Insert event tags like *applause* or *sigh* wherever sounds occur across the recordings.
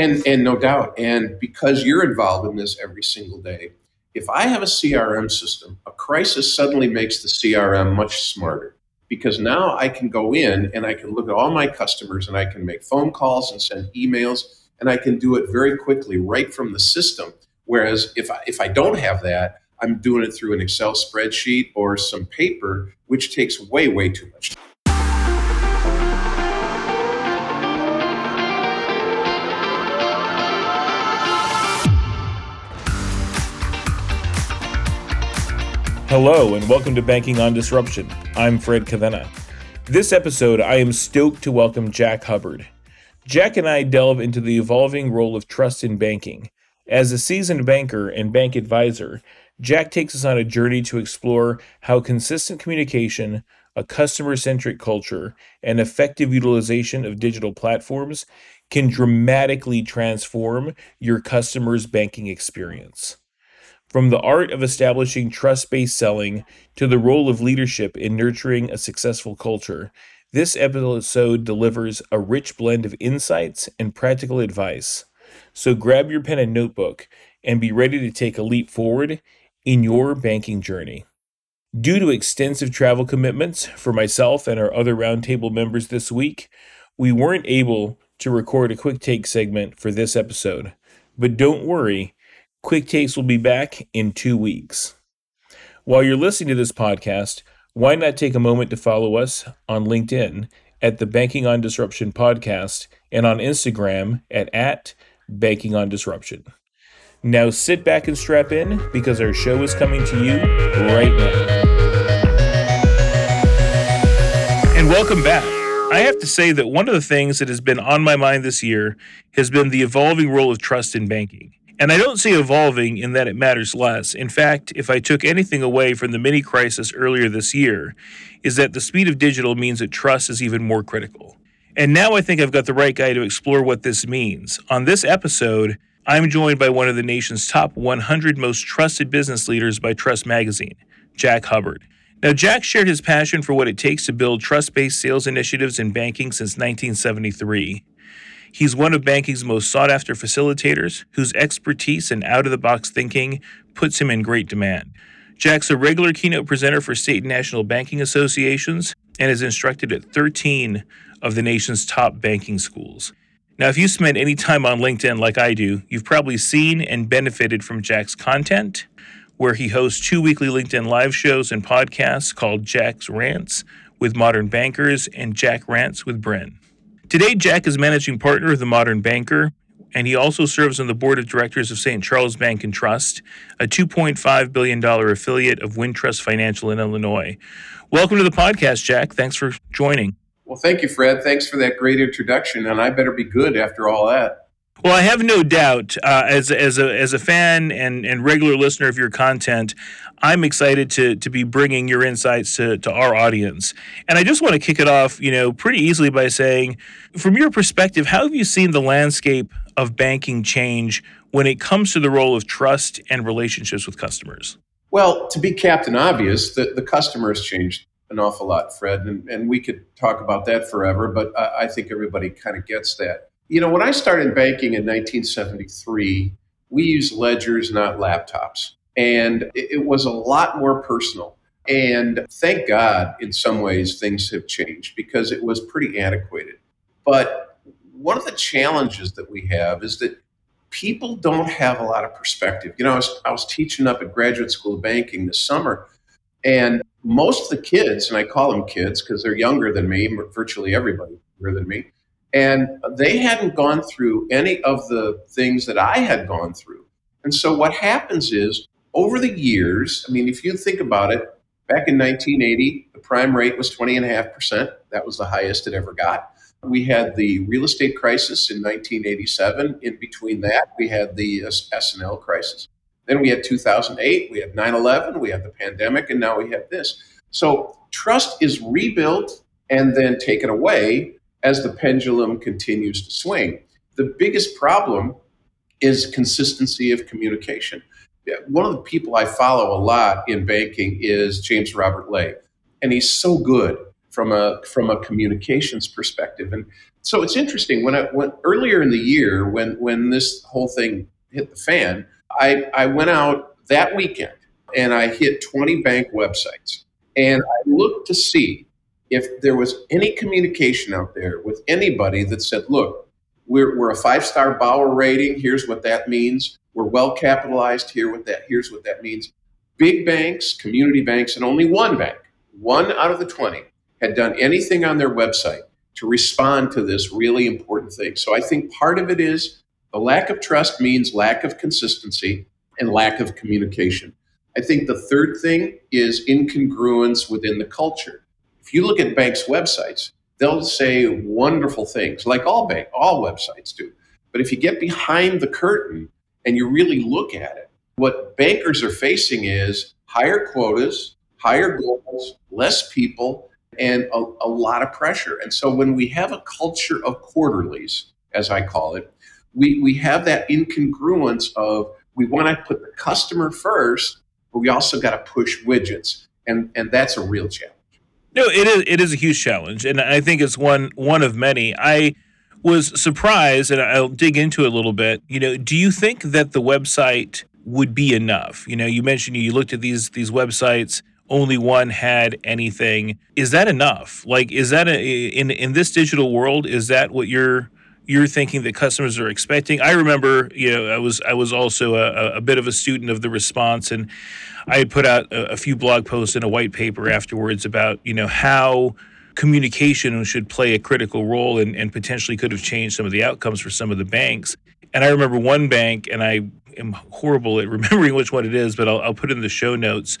And and no doubt, and because you're involved in this every single day, if I have a CRM system, a crisis suddenly makes the CRM much smarter because now I can go in and I can look at all my customers and I can make phone calls and send emails and I can do it very quickly right from the system. Whereas if I, if I don't have that, I'm doing it through an Excel spreadsheet or some paper, which takes way, way too much time. Hello, and welcome to Banking on Disruption. I'm Fred Cavenna. This episode, I am stoked to welcome Jack Hubbard. Jack and I delve into the evolving role of trust in banking. As a seasoned banker and bank advisor, Jack takes us on a journey to explore how consistent communication, a customer centric culture, and effective utilization of digital platforms can dramatically transform your customer's banking experience. From the art of establishing trust based selling to the role of leadership in nurturing a successful culture, this episode delivers a rich blend of insights and practical advice. So grab your pen and notebook and be ready to take a leap forward in your banking journey. Due to extensive travel commitments for myself and our other roundtable members this week, we weren't able to record a quick take segment for this episode. But don't worry, Quick Takes will be back in two weeks. While you're listening to this podcast, why not take a moment to follow us on LinkedIn at the Banking on Disruption podcast and on Instagram at, at Banking on Disruption. Now sit back and strap in because our show is coming to you right now. And welcome back. I have to say that one of the things that has been on my mind this year has been the evolving role of trust in banking. And I don't see evolving in that it matters less. In fact, if I took anything away from the mini crisis earlier this year, is that the speed of digital means that trust is even more critical. And now I think I've got the right guy to explore what this means. On this episode, I'm joined by one of the nation's top 100 most trusted business leaders by Trust Magazine, Jack Hubbard. Now, Jack shared his passion for what it takes to build trust based sales initiatives in banking since 1973. He's one of banking's most sought after facilitators, whose expertise and out of the box thinking puts him in great demand. Jack's a regular keynote presenter for state and national banking associations and is instructed at 13 of the nation's top banking schools. Now, if you spend any time on LinkedIn like I do, you've probably seen and benefited from Jack's content, where he hosts two weekly LinkedIn live shows and podcasts called Jack's Rants with Modern Bankers and Jack Rants with Bren. Today, Jack is managing partner of the Modern Banker, and he also serves on the board of directors of St. Charles Bank and Trust, a $2.5 billion affiliate of Wintrust Financial in Illinois. Welcome to the podcast, Jack. Thanks for joining. Well, thank you, Fred. Thanks for that great introduction, and I better be good after all that. Well, I have no doubt, uh, as as a as a fan and and regular listener of your content, I'm excited to to be bringing your insights to to our audience. And I just want to kick it off, you know, pretty easily by saying, from your perspective, how have you seen the landscape of banking change when it comes to the role of trust and relationships with customers? Well, to be captain obvious, the, the customer has changed an awful lot, Fred, and, and we could talk about that forever, but I, I think everybody kind of gets that. You know, when I started banking in 1973, we used ledgers, not laptops. And it, was a lot more personal. And thank God, in some ways, things have changed because it was pretty antiquated. But one of the challenges that we have is that people don't have a lot of perspective. You know, I was, I was teaching up at Graduate School of Banking this summer, and most of the kids, and I call them kids because they're younger than me, virtually everybody younger than me, and they hadn't gone through any of the things that I had gone through. And so what happens is over the years, I mean, if you think about it, back in 1980, the prime rate was 20.5%. That was the highest it ever got. We had the real estate crisis in 1987. In between that, we had the uh, S&L crisis. Then we had 2008, we had 9 11, we had the pandemic, and now we have this. So trust is rebuilt and then taken away as the pendulum continues to swing. The biggest problem is consistency of communication. One of the people I follow a lot in banking is James Robert Lay, and he's so good from a from a communications perspective. And so it's interesting when I went earlier in the year when when this whole thing hit the fan, I, I went out that weekend and I hit 20 bank websites and I looked to see if there was any communication out there with anybody that said, look, we're, we're a five star Bauer rating. Here's what that means. We're well capitalized. Here what that. Here's what that means. Big banks, community banks, and only one bank, one out of the 20, had done anything on their website to respond to this really important thing. So I think part of it is the lack of trust means lack of consistency and lack of communication. I think the third thing is incongruence within the culture. If you look at banks' websites, they'll say wonderful things, like all bank, all websites do. But if you get behind the curtain and you really look at it, what bankers are facing is higher quotas, higher goals, less people, and a, a lot of pressure. And so when we have a culture of quarterlies, as I call it, we, we have that incongruence of we want to put the customer first, but we also got to push widgets. And, and that's a real challenge. No, it is it is a huge challenge, and I think it's one one of many. I was surprised, and I'll dig into it a little bit. You know, do you think that the website would be enough? You know, you mentioned you looked at these these websites. Only one had anything. Is that enough? Like, is that a, in in this digital world? Is that what you're you're thinking that customers are expecting? I remember, you know, I was I was also a, a bit of a student of the response, and I had put out a, a few blog posts and a white paper afterwards about you know how communication should play a critical role and, and potentially could have changed some of the outcomes for some of the banks. And I remember one bank, and I am horrible at *laughs* remembering which one it is, but I'll, I'll put in the show notes.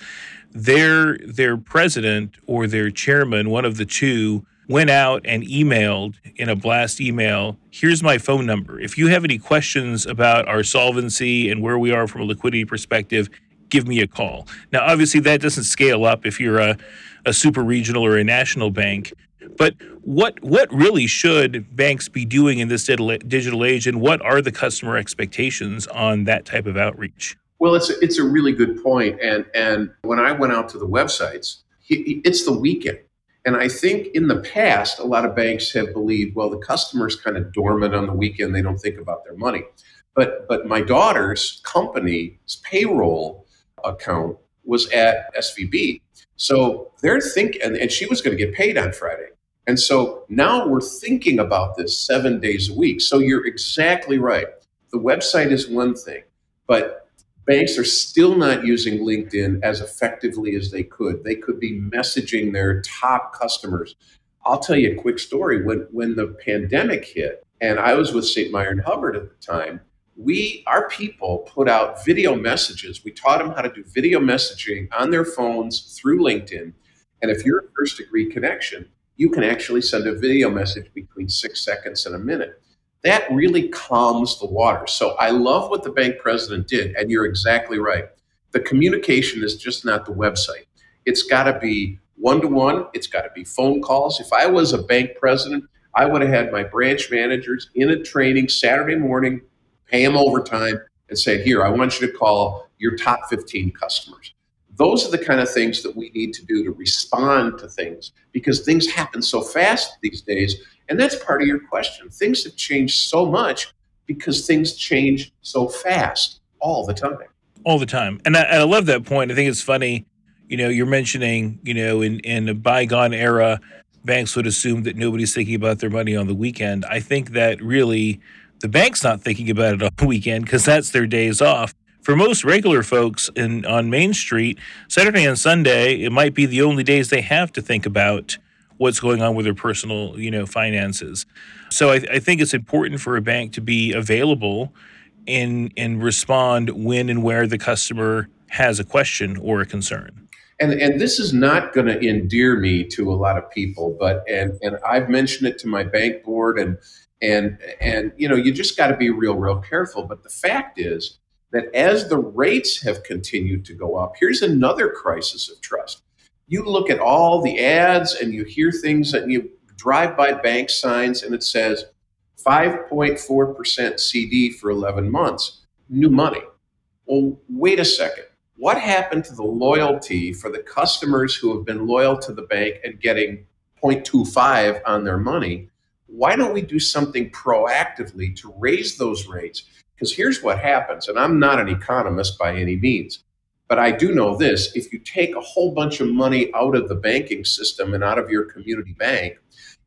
Their their president or their chairman, one of the two, went out and emailed in a blast email here's my phone number if you have any questions about our solvency and where we are from a liquidity perspective give me a call. Now, obviously, that doesn't scale up if you're a, a super regional or a national bank. But what what really should banks be doing in this digital age, and what are the customer expectations on that type of outreach? Well, it's a, it's a really good point, and and when I went out to the websites, it's the weekend, and I think in the past, a lot of banks have believed, well, the customer's kind of dormant on the weekend; they don't think about their money. But but my daughter's company's payroll account was at SVB. So they're thinking, and, and she was going to get paid on Friday. And so now we're thinking about this seven days a week. So you're exactly right. The website is one thing, but banks are still not using LinkedIn as effectively as they could. They could be messaging their top customers. I'll tell you a quick story. When when the pandemic hit, and I was with St. Meyer and Hubbard at the time, we our people put out video messages. We taught them how to do video messaging on their phones through linkedin. And if you're a first degree connection you can actually send a video message between six seconds and a minute. That really calms the water. So i love what the bank president did and you're exactly right. The communication is just not the website. It's got to be one-to-one. It's got to be phone calls. If i was a bank president i would have had my branch managers in a training saturday morning pay them overtime, and say, here, I want you to call your top 15 customers. Those are the kind of things that we need to do to respond to things because things happen so fast these days. And that's part of your question. Things have changed so much because things change so fast all the time. All the time. And I, I love that point. I think it's funny. You know, you're mentioning, you know, in, in a bygone era, banks would assume that nobody's thinking about their money on the weekend. I think that really the bank's not thinking about it on the weekend because that's their days off. For most regular folks in on Main Street, Saturday and Sunday, it might be the only days they have to think about what's going on with their personal, you know, finances. So I, I think it's important for a bank to be available and and respond when and where the customer has a question or a concern. And, and this is not going to endear me to a lot of people, but and and I've mentioned it to my bank board and and and you know you just got to be real real careful. But the fact is that as the rates have continued to go up here's another crisis of trust. You look at all the ads and you hear things and you drive by bank signs and it says 5.4% CD for 11 months new money. Well wait a second. What happened to the loyalty for the customers who have been loyal to the bank and getting 0.25 on their money. Why don't we do something proactively to raise those rates? Because here's what happens, and I'm not an economist by any means, but I do know this if you take a whole bunch of money out of the banking system and out of your community bank,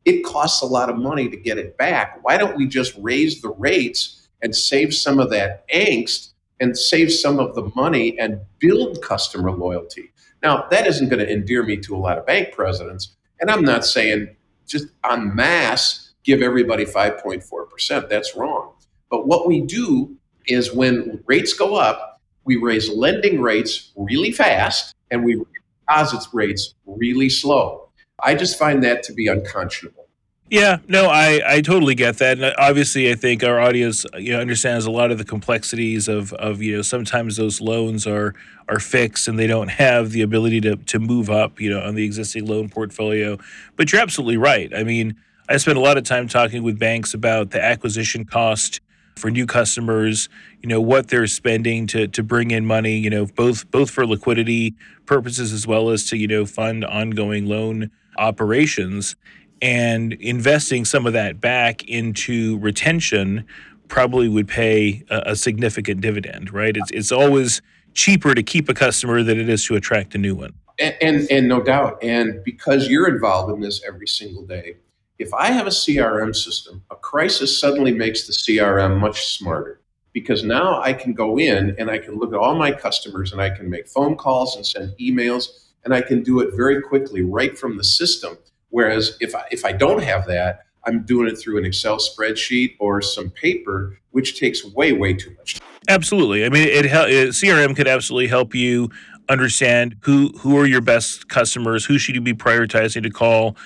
it costs a lot of money to get it back. Why don't we just raise the rates and save some of that angst and save some of the money and build customer loyalty? Now, that isn't going to endear me to a lot of bank presidents. And I'm not saying just en masse give everybody 5.4%. That's wrong. But what we do is when rates go up, we raise lending rates really fast and we deposits rates really slow. I just find that to be unconscionable. Yeah, no, I, I totally get that. And obviously, I think our audience you know understands a lot of the complexities of, of you know sometimes those loans are are fixed and they don't have the ability to to move up you know on the existing loan portfolio. But you're absolutely right. I mean, I spent a lot of time talking with banks about the acquisition cost for new customers, you know, what they're spending to to bring in money, you know, both both for liquidity purposes as well as to, you know, fund ongoing loan operations and investing some of that back into retention probably would pay a, a, significant dividend, right? It's it's always cheaper to keep a customer than it is to attract a new one. And, and, and no doubt, and because you're involved in this every single day, if I have a CRM system, a crisis suddenly makes the CRM much smarter because now I can go in and I can look at all my customers and I can make phone calls and send emails and I can do it very quickly right from the system Whereas if I, if I don't have that, I'm doing it through an Excel spreadsheet or some paper, which takes way, way too much. Absolutely. I mean, it, it CRM could absolutely help you understand who who are your best customers, who should you be prioritizing to call.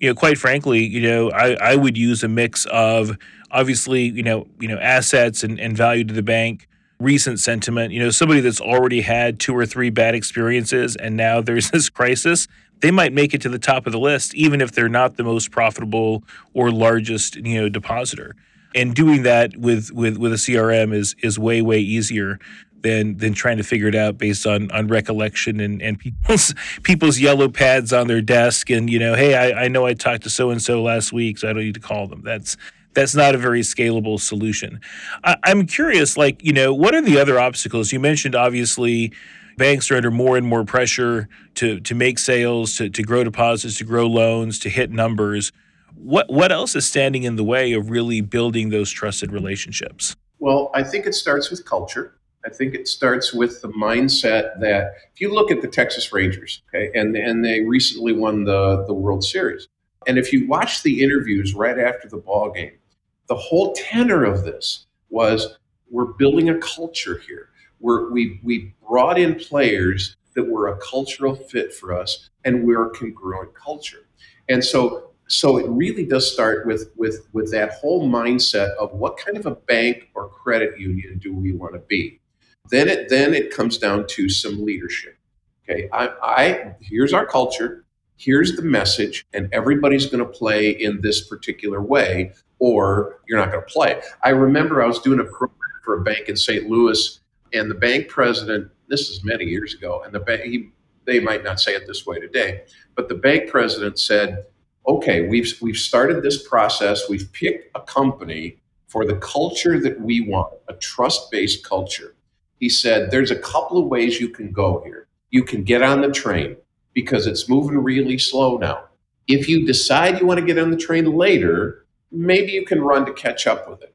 You know, quite frankly, you know, I, I would use a mix of obviously, you know, you know, assets and, and value to the bank, recent sentiment, you know, somebody that's already had two or three bad experiences and now there's *laughs* this crisis they might make it to the top of the list even if they're not the most profitable or largest you know depositor. And doing that with with with a crm is is way way easier than than trying to figure it out based on on recollection and and people's people's yellow pads on their desk and you know hey i, I know i talked to so and so last week so i don't need to call them that's that's not a very scalable solution I, i'm curious like you know what are the other obstacles you mentioned obviously banks are under more and more pressure to to make sales, to, to grow deposits, to grow loans, to hit numbers. What what else is standing in the way of really building those trusted relationships? Well, I think it starts with culture. I think it starts with the mindset that if you look at the Texas Rangers, okay, and and they recently won the the World Series, and if you watch the interviews right after the ball game, the whole tenor of this was we're building a culture here we're, we we brought in players that were a cultural fit for us, and we're a congruent culture. And so so it really does start with with with that whole mindset of what kind of a bank or credit union do we want to be. Then it then it comes down to some leadership. Okay, I, I here's our culture, here's the message, and everybody's going to play in this particular way, or you're not going to play. I remember I was doing a program for a bank in St. Louis and the bank president, this is many years ago, and the bank, he, they might not say it this way today, but the bank president said, okay, we've, we've started this process. We've picked a company for the culture that we want, a trust based culture. He said, there's a couple of ways you can go here. You can get on the train because it's moving really slow now. If you decide you want to get on the train later, maybe you can run to catch up with it.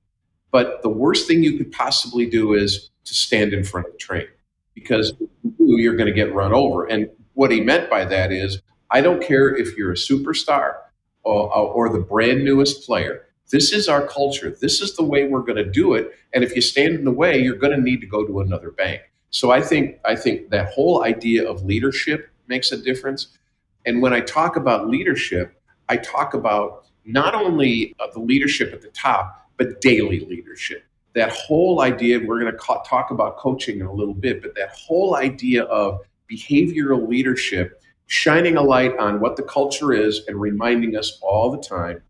But the worst thing you could possibly do is to stand in front of the train because you're going to get run over. And what he meant by that is I don't care if you're a superstar or, or the brand newest player. This is our culture. This is the way we're going to do it. And if you stand in the way, you're going to need to go to another bank. So I think I think that whole idea of leadership makes a difference. And when I talk about leadership, I talk about not only uh, the leadership at the top, but daily leadership that whole idea, we're going to talk about coaching in a little bit, but that whole idea of behavioral leadership, shining a light on what the culture is and reminding us all the time.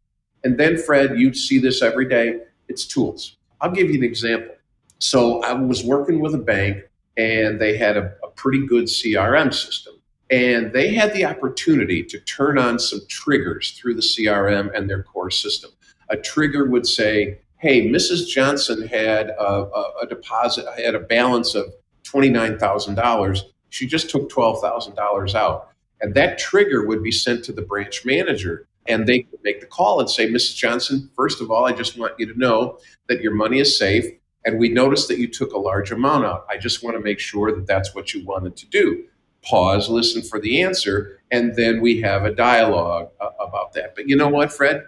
And then, Fred, you'd see this every day it's tools. I'll give you an example. So I was working with a bank and they had a, a pretty good CRM system. And they had the opportunity to turn on some triggers through the CRM and their core system. A trigger would say, hey, Mrs. Johnson had a, a, a deposit, had a balance of $29,000. She just took $12,000 out. And that trigger would be sent to the branch manager. And they could make the call and say, Mrs. Johnson, first of all, I just want you to know that your money is safe. And we noticed that you took a large amount out. I just want to make sure that that's what you wanted to do. Pause, listen for the answer, and then we have a dialogue uh, about that. But you know what, Fred?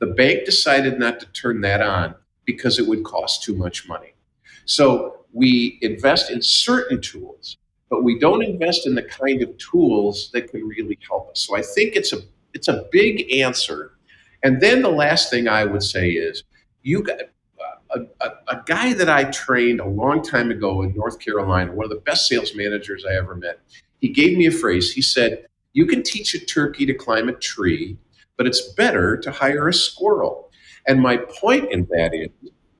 The bank decided not to turn that on because it would cost too much money. So we invest in certain tools, but we don't invest in the kind of tools that can really help us. So I think it's a it's a big answer. And then the last thing I would say is you got a, a, a, guy that I trained a long time ago in North Carolina, one of the best sales managers I ever met. He gave me a phrase. He said, You can teach a turkey to climb a tree, but it's better to hire a squirrel. And my point in that is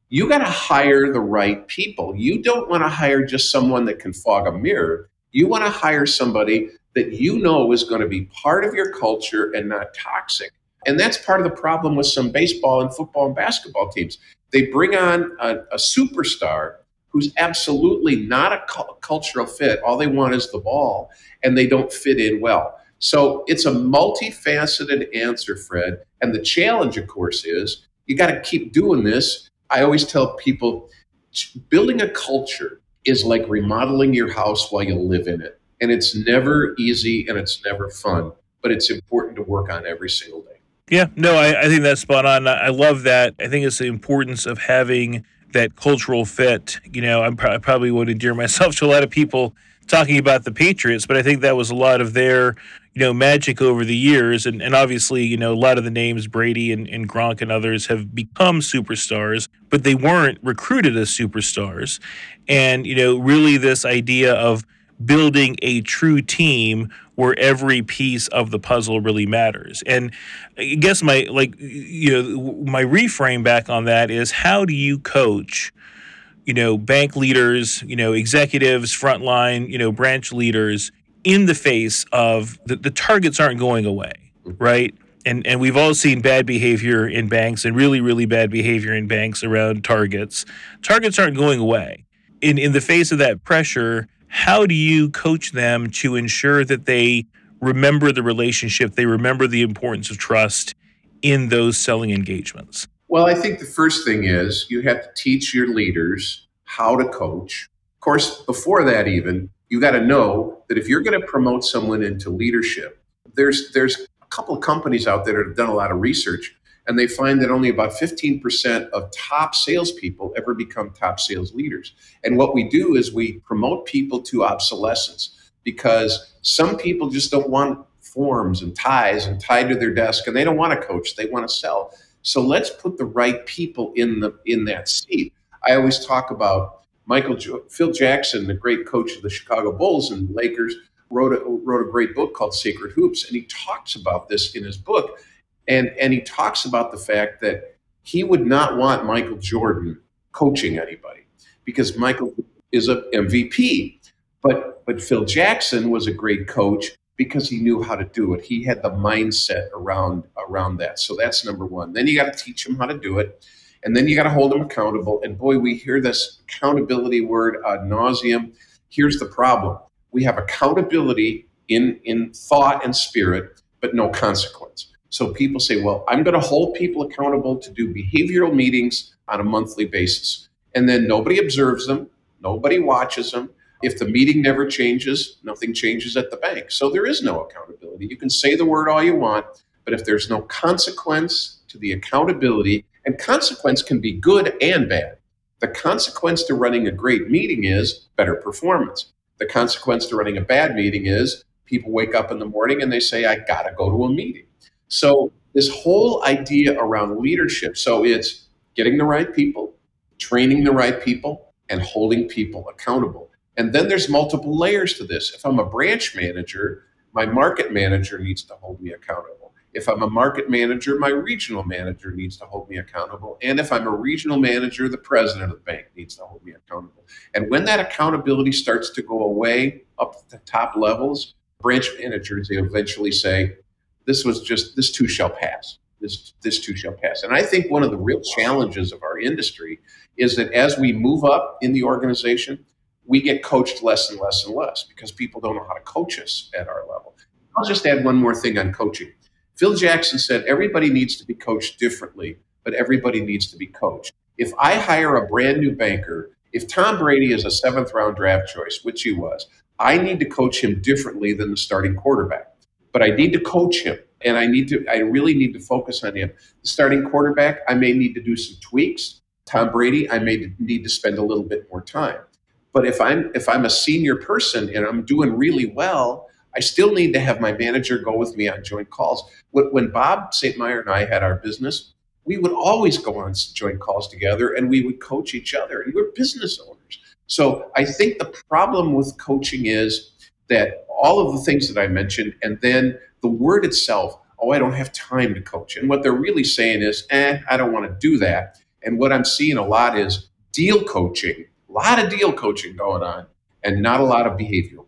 you got to hire the right people. You don't want to hire just someone that can fog a mirror. You want to hire somebody that you know is going to be part of your culture and not toxic. And that's part of the problem with some baseball and football and basketball teams. They bring on a, a superstar who's absolutely not a cu- cultural fit. All they want is the ball, and they don't fit in well. So it's a multifaceted answer, Fred. And the challenge, of course, is you got to keep doing this I always tell people building a culture is like remodeling your house while you live in it. And it's never easy and it's never fun, but it's important to work on every single day. Yeah, no, I, I think that's spot on. I love that. I think it's the importance of having that cultural fit. You know, I'm, I probably would endear *laughs* myself to a lot of people talking about the Patriots, but I think that was a lot of their, you know, magic over the years. And, and obviously, you know, a lot of the names, Brady and, and Gronk and others, have become superstars, but they weren't recruited as superstars. And, you know, really this idea of building a true team where every piece of the puzzle really matters. And I guess my, like, you know, my reframe back on that is how do you coach? you know, bank leaders, you know, executives, frontline, you know, branch leaders in the face of the, the targets aren't going away, mm-hmm. right? And and we've all seen bad behavior in banks and really, really bad behavior in banks around targets. Targets aren't going away. In in the face of that pressure, how do you coach them to ensure that they remember the relationship, they remember the importance of trust in those selling engagements? Well, I think the first thing is you have to teach your leaders how to coach. Of course, before that, even, you got to know that if you're going to promote someone into leadership, there's there's a couple of companies out there that have done a lot of research, and they find that only about 15% of top salespeople ever become top sales leaders. And what we do is we promote people to obsolescence because some people just don't want forms and ties and tied to their desk, and they don't want to coach; they want to sell. So let's put the right people in the in that seat. I always talk about Michael Phil Jackson, the great coach of the Chicago Bulls and Lakers, wrote a, wrote a great book called Sacred Hoops, and he talks about this in his book, and and he talks about the fact that he would not want Michael Jordan coaching anybody because Michael is a MVP, but but Phil Jackson was a great coach because he knew how to do it. He had the mindset around around that. So that's number one. Then you got to teach him how to do it, and then you got to hold him accountable. And boy, we hear this accountability word ad nauseum. Here's the problem: we have accountability in in thought and spirit, but no consequence. So people say, "Well, I'm going to hold people accountable to do behavioral meetings on a monthly basis," and then nobody observes them, nobody watches them if the meeting never changes, nothing changes at the bank. So there is no accountability. You can say the word all you want, but if there's no consequence to the accountability, and consequence can be good and bad. The consequence to running a great meeting is better performance. The consequence to running a bad meeting is people wake up in the morning and they say, I got to go to a meeting. So, this whole idea around leadership so it's getting the right people, training the right people, and holding people accountable. And then there's multiple layers to this. If I'm a branch manager, my market manager needs to hold me accountable. If I'm a market manager, my regional manager needs to hold me accountable. And if I'm a regional manager, the president of the bank needs to hold me accountable. And when that accountability starts to go away up the top levels, branch managers, they eventually say, this was just, this too shall pass. This, this too shall pass. And I think one of the real challenges of our industry is that as we move up in the organization, we get coached less and less and less because people don't know how to coach us at our level. I'll just add one more thing on coaching. Phil Jackson said everybody needs to be coached differently, but everybody needs to be coached. If I hire a brand new banker, if Tom Brady is a seventh round draft choice, which he was, I need to coach him differently than the starting quarterback. But I need to coach him and I need to I really need to focus on him. The starting quarterback, I may need to do some tweaks. Tom Brady, I may need to spend a little bit more time. But if I'm if I'm a senior person and I'm doing really well, I still need to have my manager go with me on joint calls. When Bob St. Meyer and I had our business, we would always go on joint calls together and we would coach each other. And we're business owners. So I think the problem with coaching is that all of the things that I mentioned, and then the word itself, oh, I don't have time to coach. And what they're really saying is, eh, I don't want to do that. And what I'm seeing a lot is deal coaching, a lot of deal coaching going on, and not a lot of behavioral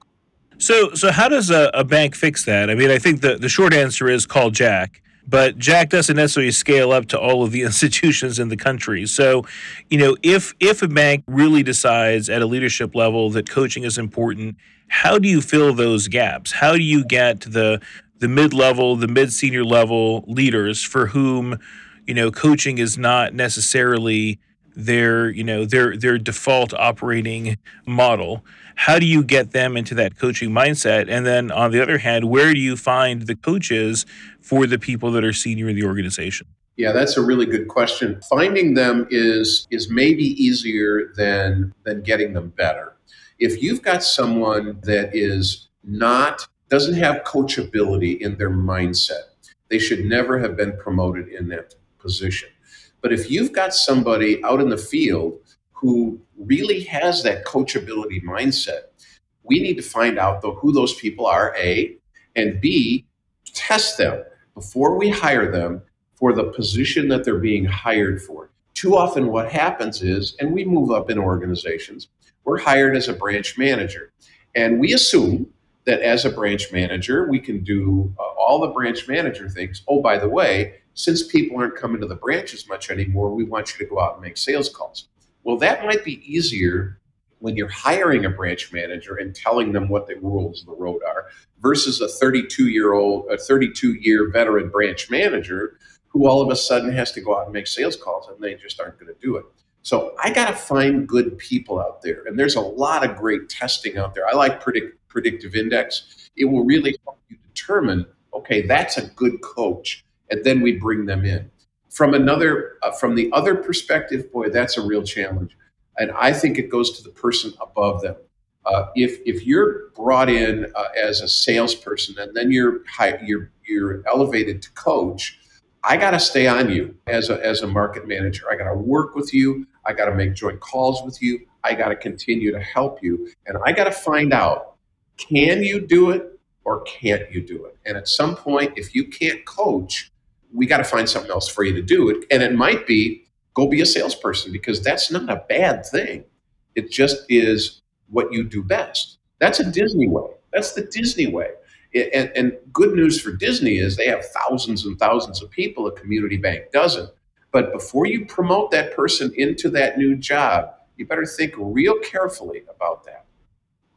so, so how does a, a, bank fix that? I mean, I think the, the short answer is call Jack, but Jack doesn't necessarily scale up to all of the *laughs* institutions in the country. So, you know, if if a bank really decides at a leadership level that coaching is important, how do you fill those gaps? How do you get the the mid level, the mid senior level leaders for whom, you know, coaching is not necessarily their you know their their default operating model how do you get them into that coaching mindset? And then on the other hand where do you find the coaches for the people that are senior in the organization? Yeah that's a really good question. Finding them is is maybe easier than than getting them better. If you've got someone that is not doesn't have coachability in their mindset they should never have been promoted in that position. But if you've got somebody out in the field who really has that coachability mindset, we need to find out though who those people are, A, and B, test them before we hire them for the position that they're being hired for. Too often what happens is, and we move up in organizations, we're hired as a branch manager. And we assume that as a branch manager, we can do uh, all the branch manager things. Oh, by the way, since people aren't coming to the branch as much anymore, we want you to go out and make sales calls. Well, that might be easier when you're hiring a branch manager and telling them what the rules of the road are versus a 32 year old, a 32 year veteran branch manager who all of a sudden has to go out and make sales calls and they just aren't going to do it. So I got to find good people out there. And there's a lot of great testing out there. I like predict, predictive index. It will really help you determine okay, that's a good coach and then we bring them in. From another, uh, from the other perspective, boy, that's a real challenge, and I think it goes to the person above them. Uh, if if you're brought in uh, as a salesperson and then you're high, you're you're elevated to coach, I got to stay on you as a as a market manager. I got to work with you. I got to make joint calls with you. I got to continue to help you, and I got to find out can you do it or can't you do it? And at some point, if you can't coach, we got to find something else for you to do. And it might be go be a salesperson because that's not a bad thing. It just is what you do best. That's a Disney way. That's the Disney way. and, and good news for Disney is they have thousands and thousands of people. A community bank doesn't. But before you promote that person into that new job, you better think real carefully about that.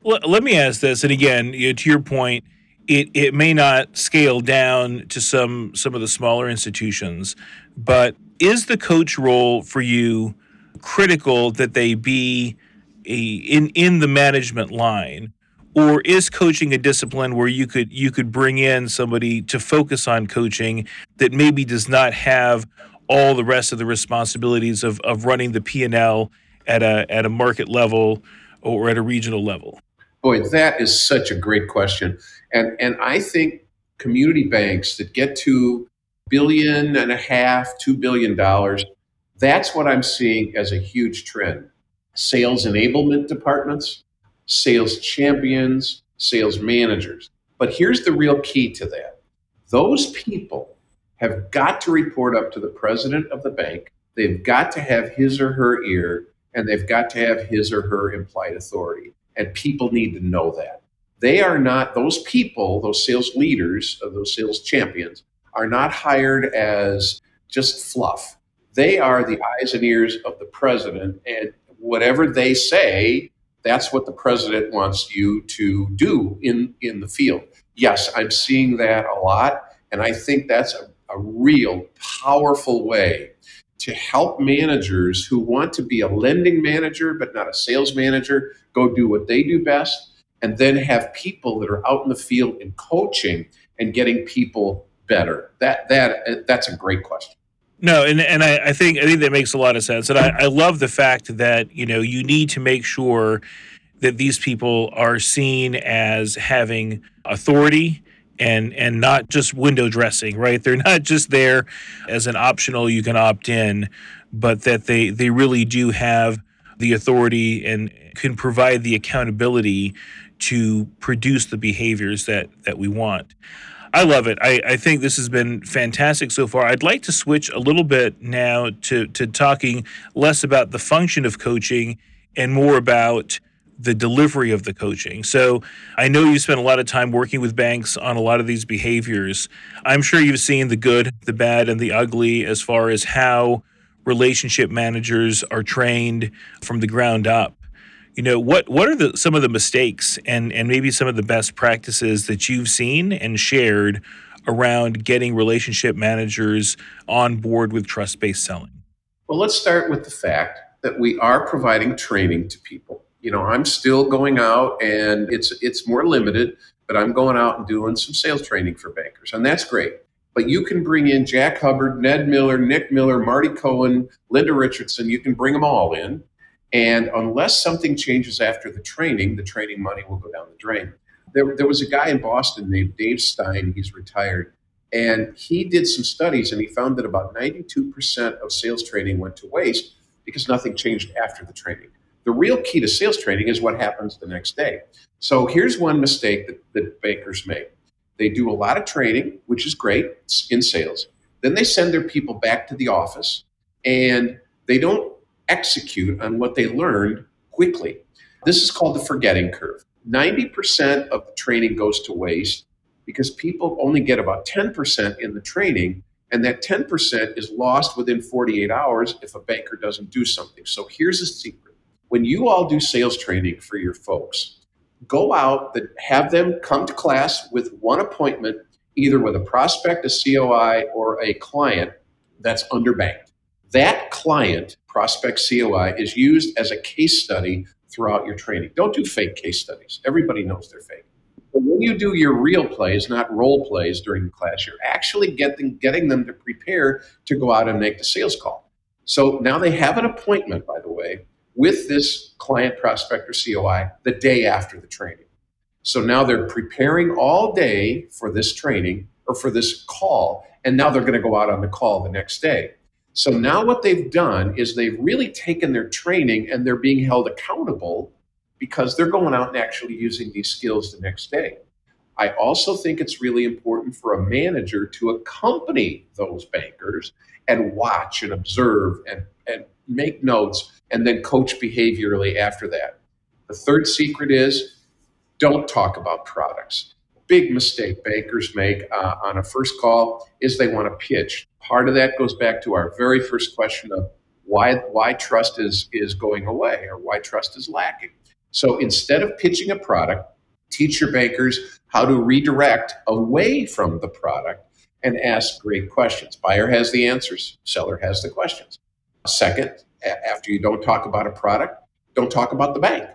Let me ask this, and again, to your point, it, it may not scale down to some some of the smaller institutions, but is the coach role for you critical that they be a, in in the management line? Or is coaching a discipline where you could you could bring in somebody to focus on coaching that maybe does not have all the rest of the responsibilities of, of running the P and L at a at a market level or at a regional level? Boy, that is such a great question. And, and I think community banks that get to billion and a half, two billion dollars, that's what I'm seeing as a huge trend. Sales enablement departments, sales champions, sales managers. But here's the real key to that those people have got to report up to the president of the bank. They've got to have his or her ear, and they've got to have his or her implied authority. And people need to know that. They are not, those people, those sales leaders, uh, those sales champions, are not hired as just fluff. They are the eyes and ears of the president, and whatever they say, that's what the president wants you to do in, in the field. Yes, I'm seeing that a lot, and I think that's a, a real powerful way to help managers who want to be a lending manager but not a sales manager go do what they do best and then have people that are out in the field and coaching and getting people better. That that that's a great question. No, and and I, I think I think that makes a lot of sense, and I, I love the fact that you know you need to make sure that these people are seen as having authority and and not just window dressing, right? They're not just there as an optional you can opt in, but that they they really do have the authority and can provide the accountability to produce the behaviors that that we want. I love it. I, I think this has been fantastic so far. I'd like to switch a little bit now to, to talking less about the function of coaching and more about the delivery of the coaching. So I know you spent a lot of time working with banks on a lot of these behaviors. I'm sure you've seen the good, the bad, and the ugly as far as how relationship managers are trained from the ground up you know what what are the some of the mistakes and and maybe some of the best practices that you've seen and shared around getting relationship managers on board with trust-based selling well let's start with the fact that we are providing training to people you know i'm still going out and it's it's more limited but i'm going out and doing some sales training for bankers and that's great but you can bring in jack hubbard ned miller nick miller marty cohen linda richardson you can bring them all in and unless something changes after the training, the training money will go down the drain. There, there was a guy in Boston named Dave Stein, he's retired, and he did some studies and he found that about 92% of sales training went to waste because nothing changed after the training. The real key to sales training is what happens the next day. So here's one mistake that, that bankers make they do a lot of training, which is great in sales. Then they send their people back to the office and they don't execute on what they learned quickly. This is called the forgetting curve. 90% of the training goes to waste because people only get about 10% in the training, and that 10% is lost within 48 hours if a banker doesn't do something. So here's a secret when you all do sales training for your folks, go out, and have them come to class with one appointment, either with a prospect, a COI, or a client that's underbanked. That client prospect COI is used as a case study throughout your training. Don't do fake case studies. Everybody knows they're fake. But when you do your real plays, not role plays during the class, you're actually getting, getting them to prepare to go out and make the sales call. So now they have an appointment, by the way, with this client prospect or COI the day after the training. So now they're preparing all day for this training or for this call, and now they're going to go out on the call the next day. So now what they've done is they've really taken their training and they're being held accountable because they're going out and actually using these skills the next day. I also think it's really important for a manager to accompany those bankers and watch and observe and, and make notes and then coach behaviorally after that. The third secret is don't talk about products. Big mistake bankers make uh, on a first call is they want to pitch part of that goes back to our very first question of why why trust is is going away or why trust is lacking. So instead of pitching a product, teach your bankers how to redirect away from the product and ask great questions. Buyer has the answers, seller has the questions. Second, after you don't talk about a product, don't talk about the bank.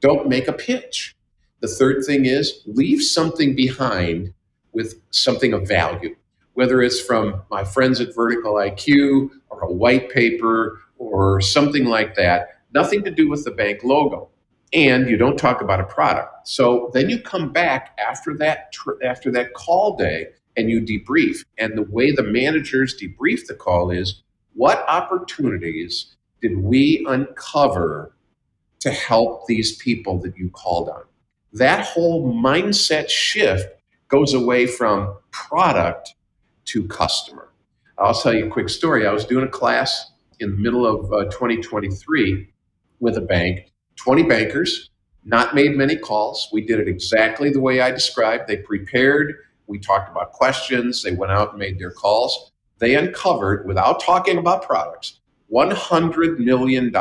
Don't make a pitch. The third thing is leave something behind with something of value whether it's from my friends at Vertical IQ or a white paper or something like that, nothing to do with the bank logo. And you don't talk about a product. So then you come back after that tr- after that call day and you debrief. And the way the managers debrief the call is what opportunities did we uncover to help these people that you called on? That whole mindset shift goes away from product to customer. I'll tell you a quick story. I was doing a class in the middle of uh, 2023 with a bank, 20 bankers, not made many calls. We did it exactly the way I described. They prepared, we talked about questions, they went out and made their calls. They uncovered, without talking about products, $100 million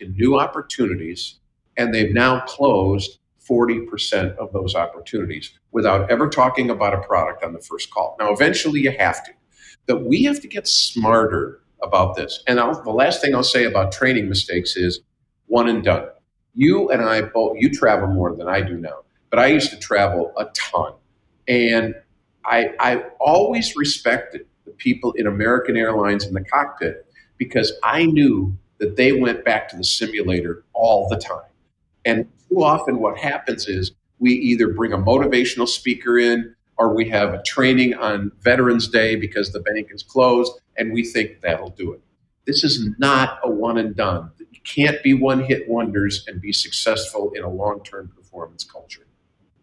in new opportunities, and they've now closed 40% of those opportunities without ever talking about a product on the first call. Now, eventually you have to, but we have to get smarter about this. And I'll, the last thing I'll say about training mistakes is one and done. You and I both, you travel more than I do now, but I used to travel a ton. And I, I always respected the people in American Airlines in the cockpit because I knew that they went back to the simulator all the time. And too often, what happens is we either bring a motivational speaker in or we have a training on Veterans Day because the bank is closed and we think that'll do it. This is not a one and done. You can't be one hit wonders and be successful in a long term performance culture.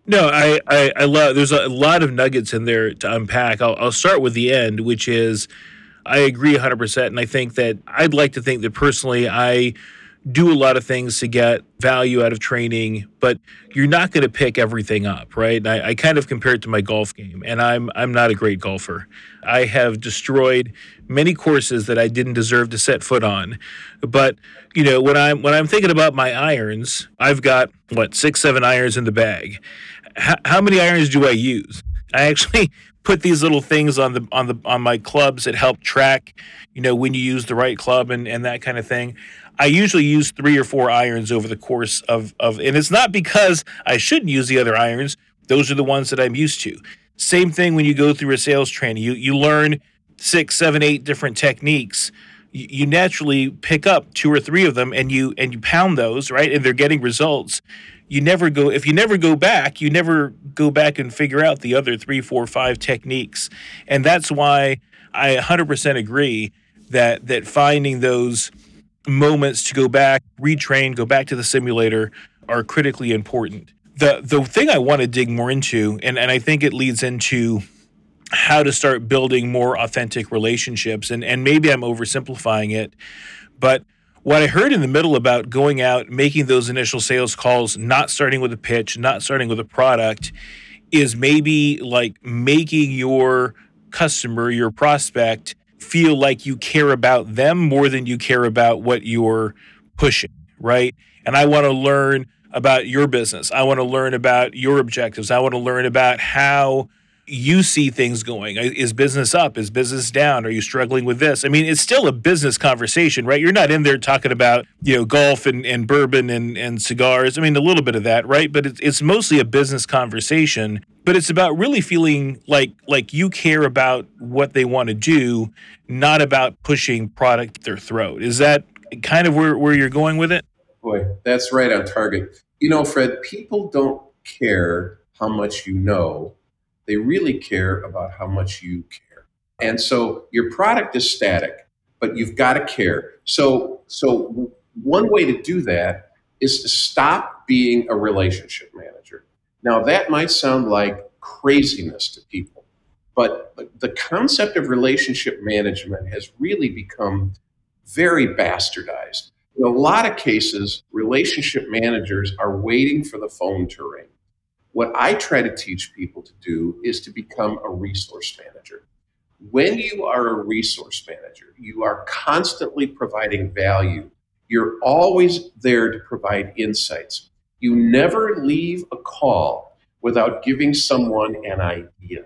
No, I, I, I, love. There's a lot of nuggets in there to unpack. I'll, I'll start with the end, which is I agree 100%. And I think that I'd like to think that personally, I do a lot of things to get value out of training, but you're not going to pick everything up, right? I, I, kind of compare it to my golf game, and I'm I'm not a great golfer. I have destroyed many courses that I didn't deserve to set foot on. But you know, when I'm when I'm thinking about my irons, I've got what six, seven irons in the bag. H- how many irons do I use? I actually put these little things on the on the on my clubs that help track, you know, when you use the right club and, and that kind of thing. I usually use three or four irons over the course of, of and it's not because I shouldn't use the other irons. Those are the ones that I'm used to. Same thing when you go through a sales training. You you learn six, seven, eight different techniques. You, you naturally pick up two or three of them and you and you pound those, right? And they're getting results. You never go if you never go back, you never go back and figure out the other three, four, five techniques. And that's why I 100% agree that that finding those moments to go back, retrain, go back to the simulator are critically important. The the thing I want to dig more into, and, and I think it leads into how to start building more authentic relationships. And and maybe I'm oversimplifying it, but what I heard in the middle about going out, making those initial sales calls, not starting with a pitch, not starting with a product, is maybe like making your customer, your prospect, feel like you care about them more than you care about what you're pushing, right? And I want to learn about your business. I want to learn about your objectives. I want to learn about how you see things going. Is business up? Is business down? Are you struggling with this? I mean, it's still a business conversation, right? You're not in there talking about, you know, golf and, and bourbon and, and cigars. I mean, a little bit of that, right? But it's, it's mostly a business conversation. But it's about really feeling like like you care about what they want to do, not about pushing product their throat. Is that kind of where, where you're going with it? Boy, that's right on target. You know, Fred, people don't care how much you know they really care about how much you care. And so your product is static, but you've got to care. So, so one way to do that is to stop being a relationship manager. Now, that might sound like craziness to people, but the concept of relationship management has really become very bastardized. In a lot of cases, relationship managers are waiting for the phone to ring. What I try to teach people to do is to become a resource manager. When you are a resource manager, you are constantly providing value. You're always there to provide insights. You never leave a call without giving someone an idea.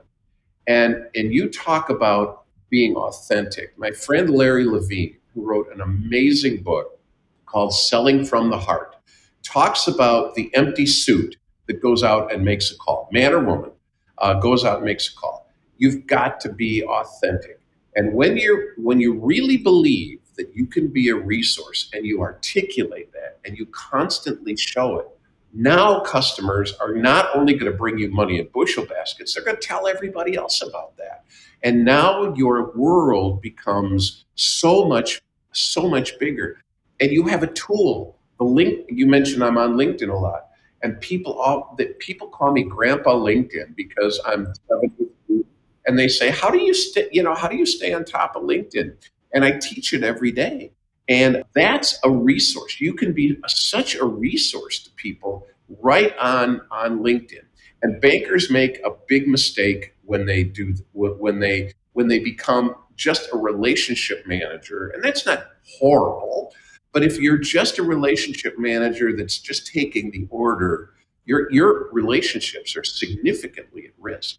And, and you talk about being authentic. My friend Larry Levine, who wrote an amazing book called Selling from the Heart, talks about the empty suit that goes out and makes a call, man or woman, uh, goes out and makes a call. You've got to be authentic. And when you're when you really believe that you can be a resource and you articulate that and you constantly show it, now customers are not only going to bring you money in bushel baskets, they're going to tell everybody else about that. And now your world becomes so much, so much bigger. And you have a tool. The link you mentioned I'm on LinkedIn a lot and people all that people call me Grandpa LinkedIn because I'm 72, and they say, "How do you stay? You know, how do you stay on top of LinkedIn?" And I teach it every day, and that's a resource. You can be such a resource to people right on on LinkedIn. And bankers make a big mistake when they do when they when they become just a relationship manager, and that's not horrible. But if you're just a relationship manager that's just taking the order, your your relationships are significantly at risk.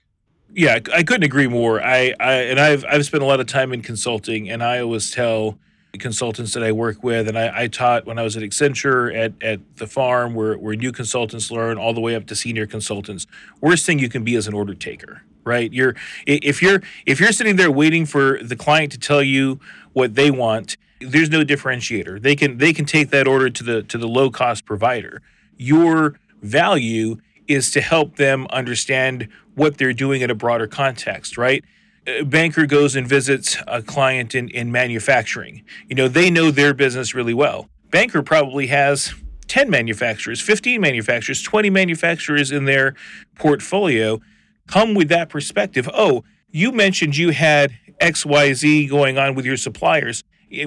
Yeah, I couldn't agree more. I, I and I've I've spent a lot of time in consulting, and I always tell consultants that I work with, and I, I taught when I was at Accenture at, at the farm, where where new consultants learn all the way up to senior consultants. Worst thing you can be is an order taker, right? You're if you're if you're sitting there waiting for the client to tell you what they want, there's no differentiator. They can they can take that order to the to the low cost provider. Your value is to help them understand what they're doing in a broader context, right? A banker goes and visits a client in, in manufacturing. You know, they know their business really well. Banker probably has 10 manufacturers, 15 manufacturers, 20 manufacturers in their portfolio. Come with that perspective. Oh, you mentioned you had XYZ going on with your suppliers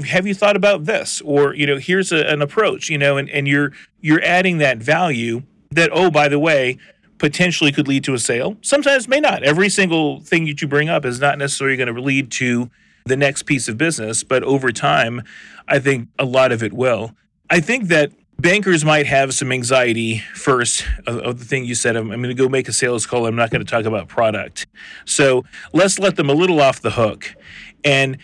have you thought about this or you know here's a, an approach you know and, and you're you're adding that value that oh by the way potentially could lead to a sale. Sometimes may not. Every single thing that you bring up is not necessarily going to lead to the next piece of business, but over time, I think a lot of it will. I think that bankers might have some anxiety first of, of the thing you said. I'm, I'm going to go make a sales call. I'm not going to talk about product. So let's let them a little off the hook. And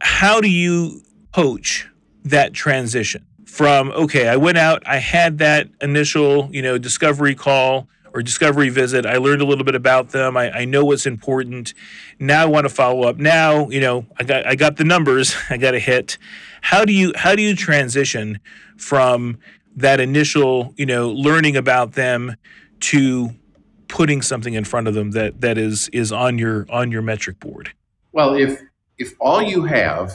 how do you coach that transition from, okay, I went out, I had that initial, you know, discovery call or discovery visit. I learned a little bit about them. I, I know what's important. Now I want to follow up. Now, you know, I got I got the numbers. *laughs* I got a hit. How do you how do you transition from that initial, you know, learning about them to putting something in front of them that that is is on your on your metric board? Well, if if all you have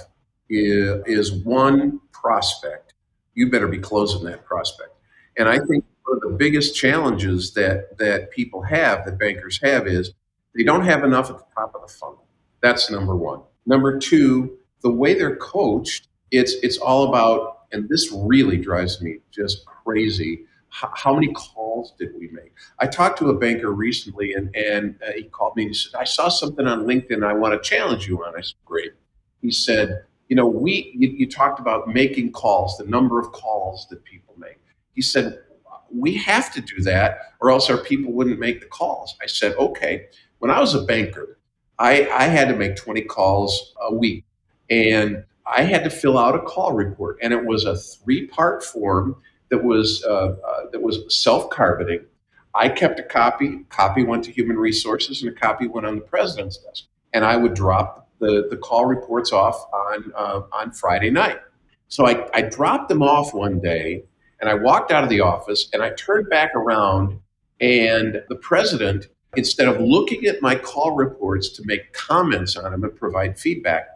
is, is one prospect, you better be closing that prospect. And I think one of the biggest challenges that that people have, that bankers have, is they don't have enough at the top of the funnel. That's number one. Number two, the way they're coached, it's it's all about, and this really drives me just crazy. How, many calls did we make? I talked to a banker recently, and and uh, he called me and he said, "I saw something on LinkedIn. I want to challenge you on." I said, "Great." He said, "You know, we you, you talked about making calls, the number of calls that people make." He said, we have to do that or else our people wouldn't make the calls. I said, okay. When I was a banker, I, I had to make 20 calls a week and I had to fill out a call report. And it was a three part form that was, uh, uh, that was self carboning. I kept a copy, copy went to human resources, and a copy went on the president's desk. And I would drop the, the call reports off on, uh, on Friday night. So I, I dropped them off one day and I walked out of the office and I turned back around, and the president, instead of looking at my call reports to make comments on them and provide feedback,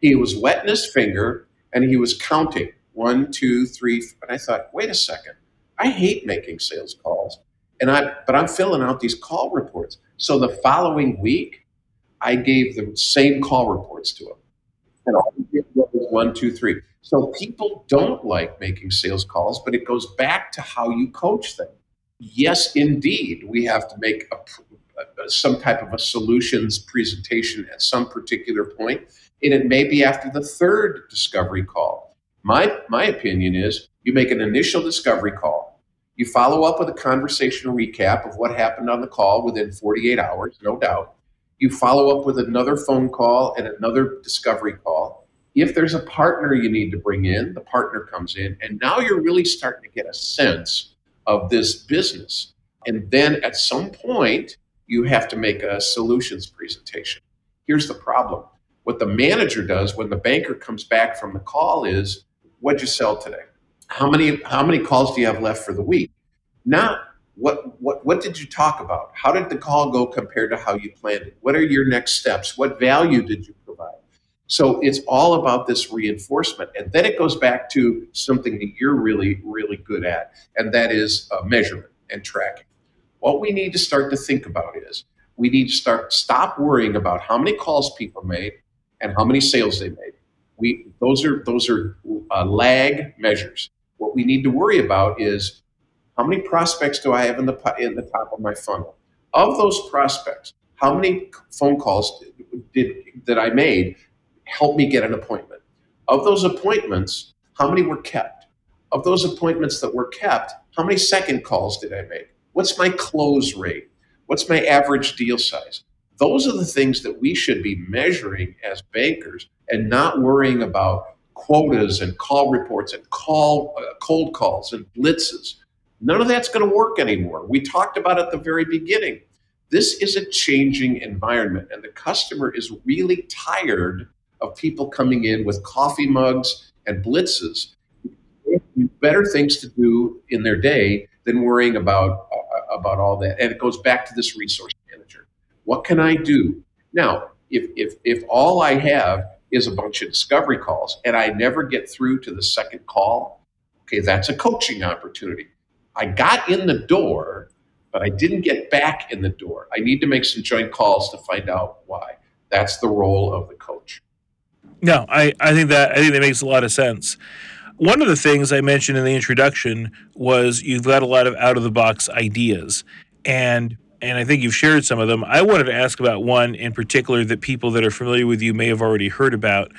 he was wetting his finger and he was counting one, two, three. And I thought, wait a second, I hate making sales calls. And I, but I'm filling out these call reports. So the following week, I gave the same call reports to them. And all he did was one, two, three. So people don't like making sales calls, but it goes back to how you coach them. Yes, indeed, we have to make a, a, uh, some type of a solutions presentation at some particular point, and it may be after the third discovery call. My my opinion is you make an initial discovery call, you follow up with a conversational recap of what happened on the call within 48 hours, no doubt. You follow up with another phone call and another discovery call if there's a partner you need to bring in, the partner comes in, and now you're really starting to get a sense of this business. And then at some point, you have to make a solutions presentation. Here's the problem what the manager does when the banker comes back from the call is what'd you sell today how many how many calls do you have left for the week not what what what did you talk about how did the call go compared to how you planned it what are your next steps what value did you provide? so it's all about this reinforcement. And then it goes back to something that you're really, really good at, and that is uh, measurement and tracking. What we need to start to think about is we need to start stop worrying about how many calls people made and how many sales they made. We those are those are uh, lag measures. What we need to worry about is How many prospects do I have in the in the top of my funnel? Of those prospects, how many phone calls did, did that I made help me get an appointment? Of those appointments, how many were kept? Of those appointments that were kept, how many second calls did I make? What's my close rate? What's my average deal size? Those are the things that we should be measuring as bankers and not worrying about quotas and call reports and call uh, cold calls and blitzes. None of that's going to work anymore. We talked about at the very beginning. This is a changing environment, and the customer is really tired of people coming in with coffee mugs and blitzes. Better things to do in their day than worrying about uh, about all that. And it goes back to this resource. What can I do now? If if if all I have is a bunch of discovery calls and I never get through to the second call, okay, that's a coaching opportunity. I got in the door, but I didn't get back in the door. I need to make some joint calls to find out why. That's the role of the coach. No, I, I think that I think that makes a lot of sense. One of the things I mentioned in the introduction was you've got a lot of out of the box ideas. And and I think you've shared some of them. I wanted to ask about one in particular that people that are familiar with you may have already heard about.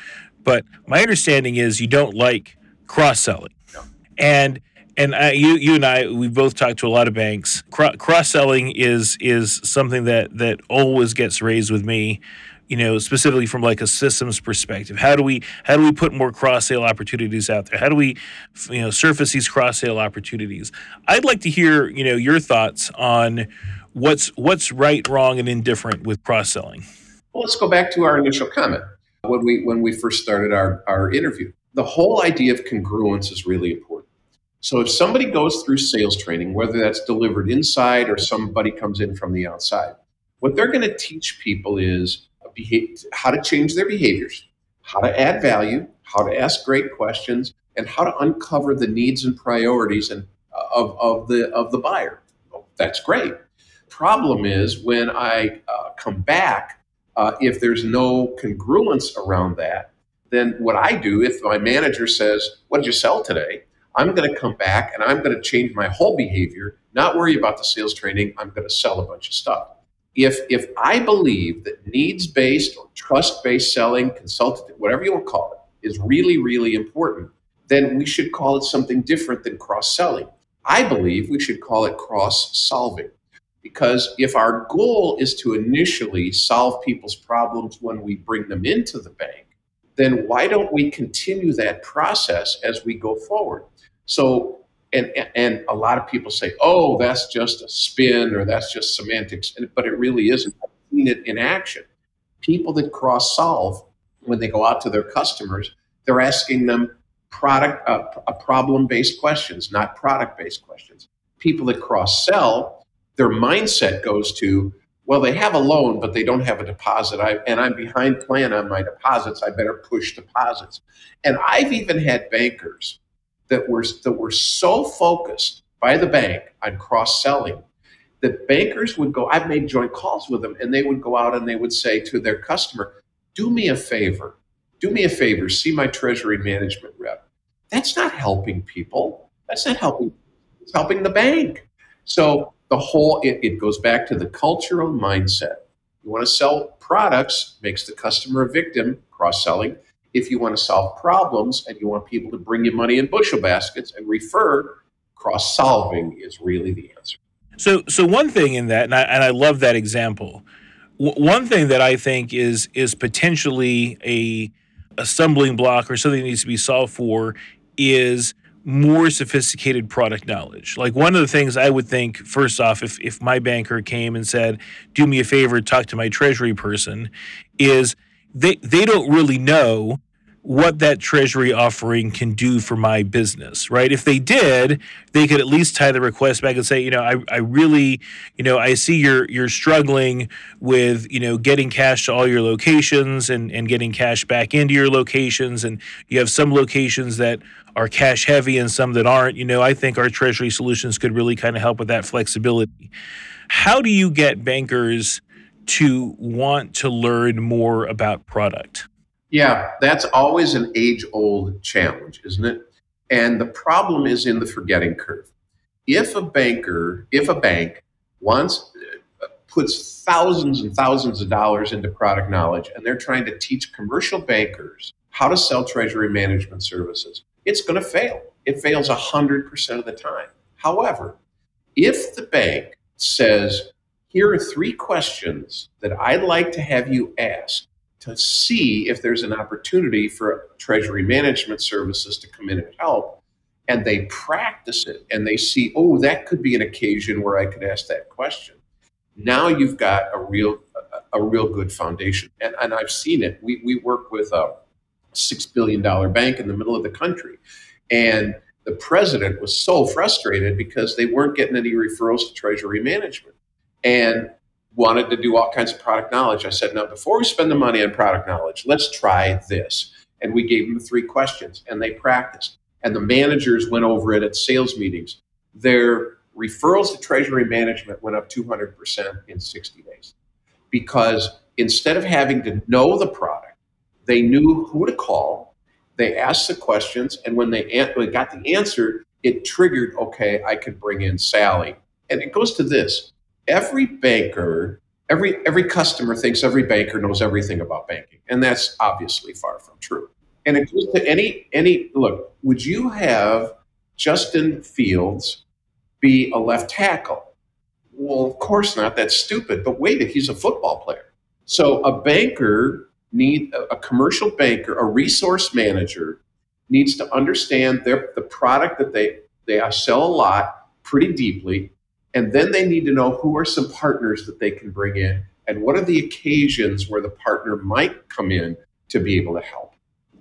But my understanding is you don't like cross selling. And and I, you you and I we've both talked to a lot of banks. Cross selling is is something that that always gets raised with me. You know, specifically from like a systems perspective. How do we how do we put more cross sale opportunities out there? How do we you know surface these cross sale opportunities? I'd like to hear you know your thoughts on what's what's right, wrong, and indifferent with cross selling. Well, let's go back to our initial comment when we when we first started our, our interview. The whole idea of congruence is really important. So if somebody goes through sales training, whether that's delivered inside or somebody comes in from the outside, what they're going to teach people is how to change their behaviors, how to add value, how to ask great questions, and how to uncover the needs and priorities and, uh, of, of the of the buyer. Well, that's great problem is when I uh, come back, uh, if there's no congruence around that, then what I do, if my manager says, What did you sell today? I'm going to come back and I'm going to change my whole behavior, not worry about the sales training. I'm going to sell a bunch of stuff. If, if I believe that needs based or trust based selling, consultative, whatever you want to call it, is really, really important, then we should call it something different than cross selling. I believe we should call it cross solving. Because if our goal is to initially solve people's problems when we bring them into the bank, then why don't we continue that process as we go forward? So, and, and a lot of people say, oh, that's just a spin or that's just semantics, but it really isn't. I've seen it in action. People that cross solve, when they go out to their customers, they're asking them product, uh, problem based questions, not product based questions. People that cross sell, their mindset goes to, well, they have a loan, but they don't have a deposit. I, and I'm behind plan on my deposits. I better push deposits. And I've even had bankers that were that were so focused by the bank on cross selling that bankers would go. I've made joint calls with them, and they would go out and they would say to their customer, "Do me a favor. Do me a favor. See my treasury management rep." That's not helping people. That's not helping. It's helping the bank. So the whole it, it goes back to the cultural mindset. You want to sell products, makes the customer a victim, cross-selling. If you want to solve problems and you want people to bring you money in bushel baskets and refer, cross-solving is really the answer. So, so one thing in that, and I, and I love that example. W- one thing that I think is is potentially a a stumbling block or something that needs to be solved for is more sophisticated product knowledge. Like one of the things I would think, first off, if, if my banker came and said, do me a favor, talk to my treasury person, is they, they don't really know what that treasury offering can do for my business, right? If they did, they could at least tie the request back and say, you know, I, I really, you know, I see you're you're struggling with, you know, getting cash to all your locations and, and getting cash back into your locations. And you have some locations that are cash heavy and some that aren't. You know, I think our treasury solutions could really kind of help with that flexibility. How do you get bankers to want to learn more about product? Yeah, that's always an age old challenge, isn't it? And the problem is in the forgetting curve. if a banker, if a bank wants uh, puts thousands and thousands of dollars into product knowledge and they're trying to teach commercial bankers how to sell treasury management services, it's going to fail. It fails 100% of the time. However, if the bank says, here are three questions that I'd like to have you ask to see if there's an opportunity for treasury management services to come in and help, and they practice it and they see, oh, that could be an occasion where I could ask that question. Now you've got a real a, real good foundation. And, and I've seen it. We, we work with a six billion dollar bank in the middle of the country. And the president was so frustrated because they weren't getting any referrals to treasury management and wanted to do all kinds of product knowledge. I said, now before we spend the money on product knowledge, let's try this. And we gave them three questions and they practiced and the managers went over it at sales meetings, their referrals to treasury management went up 200% in 60 days. Because instead of having to know the product, they knew who to call, they asked the questions, and when they, when they got the answer, it triggered, okay, I could bring in Sally. And it goes to this every banker, every, every customer thinks every banker knows everything about banking. And that's obviously far from true. And it goes to any any look. Would you have Justin Fields be a left tackle? Well, of course not. That's stupid. But wait, he's a football player. So a banker need a commercial banker, a resource manager needs to understand their the product that they they sell a lot pretty deeply, and then they need to know who are some partners that they can bring in and what are the occasions where the partner might come in to be able to help.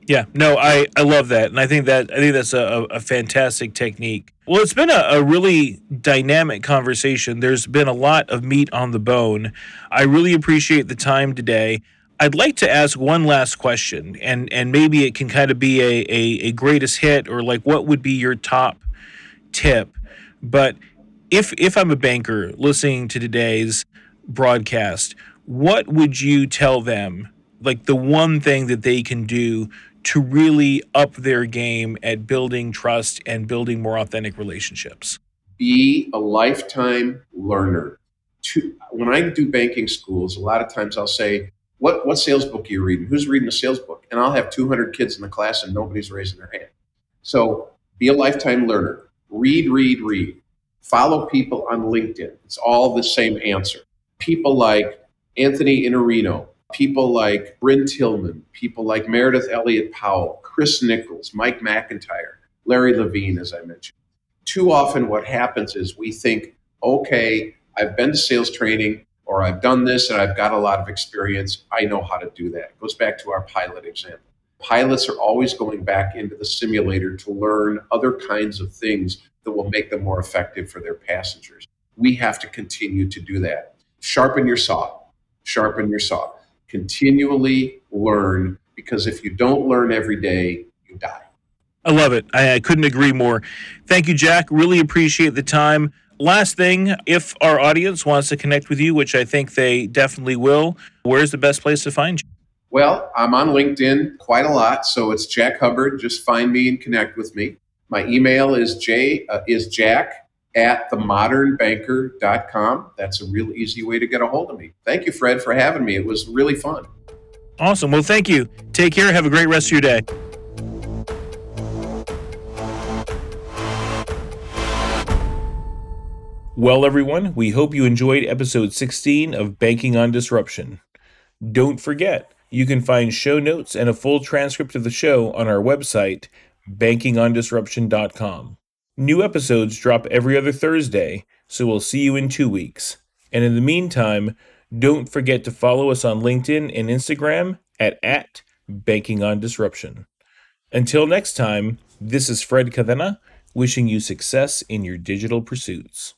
Yeah, no, I, I love that, and I think that I think that's a, a fantastic technique. Well, it's been a, a really dynamic conversation. There's been a lot of meat on the bone. I really appreciate the time today. I'd like to ask one last question, and and maybe it can kind of be a, a, a greatest hit or like what would be your top tip. But if if I'm a banker listening to today's broadcast, what would you tell them? Like the one thing that they can do to really up their game at building trust and building more authentic relationships? Be a lifetime learner. To, when I do banking schools, a lot of times I'll say, what, what sales book are you reading? Who's reading a sales book? And I'll have 200 kids in the class and nobody's raising their hand. So be a lifetime learner. Read, read, read. Follow people on LinkedIn. It's all the same answer. People like Anthony Iannarino, people like Brynne Tillman, people like Meredith Elliott Powell, Chris Nichols, Mike McIntyre, Larry Levine, as I mentioned. Too often, what happens is we think, okay, I've been to sales training or I've done this and I've got a lot of experience. I know how to do that. It goes back to our pilot example. Pilots are always going back into the simulator to learn other kinds of things that will mm-hmm. make them more effective for their passengers. We have to continue to do that. Sharpen your saw, sharpen your saw continually learn because if you don't learn every day, you die. I love it. I, I, couldn't agree more. Thank you, Jack. Really appreciate the time. Last thing, if our audience wants to connect with you, which I think they definitely will, where's the best place to find you? Well, I'm on LinkedIn quite a lot, so it's Jack Hubbard. Just find me and connect with me. My email is j uh, is jack at themodernbanker.com. That's a real easy way to get a hold of me. Thank you, Fred, for having me. It was really fun. Awesome. Well, thank you. Take care. Have a great rest of your day. Well, everyone, we hope you enjoyed episode 16 of Banking on Disruption. Don't forget, you can find show notes and a full transcript of the show on our website, bankingondisruption.com. New episodes drop every other Thursday, so we'll see you in two weeks. And in the meantime, don't forget to follow us on LinkedIn and Instagram at, at Banking on Disruption. Until next time, this is Fred Cadena wishing you success in your digital pursuits.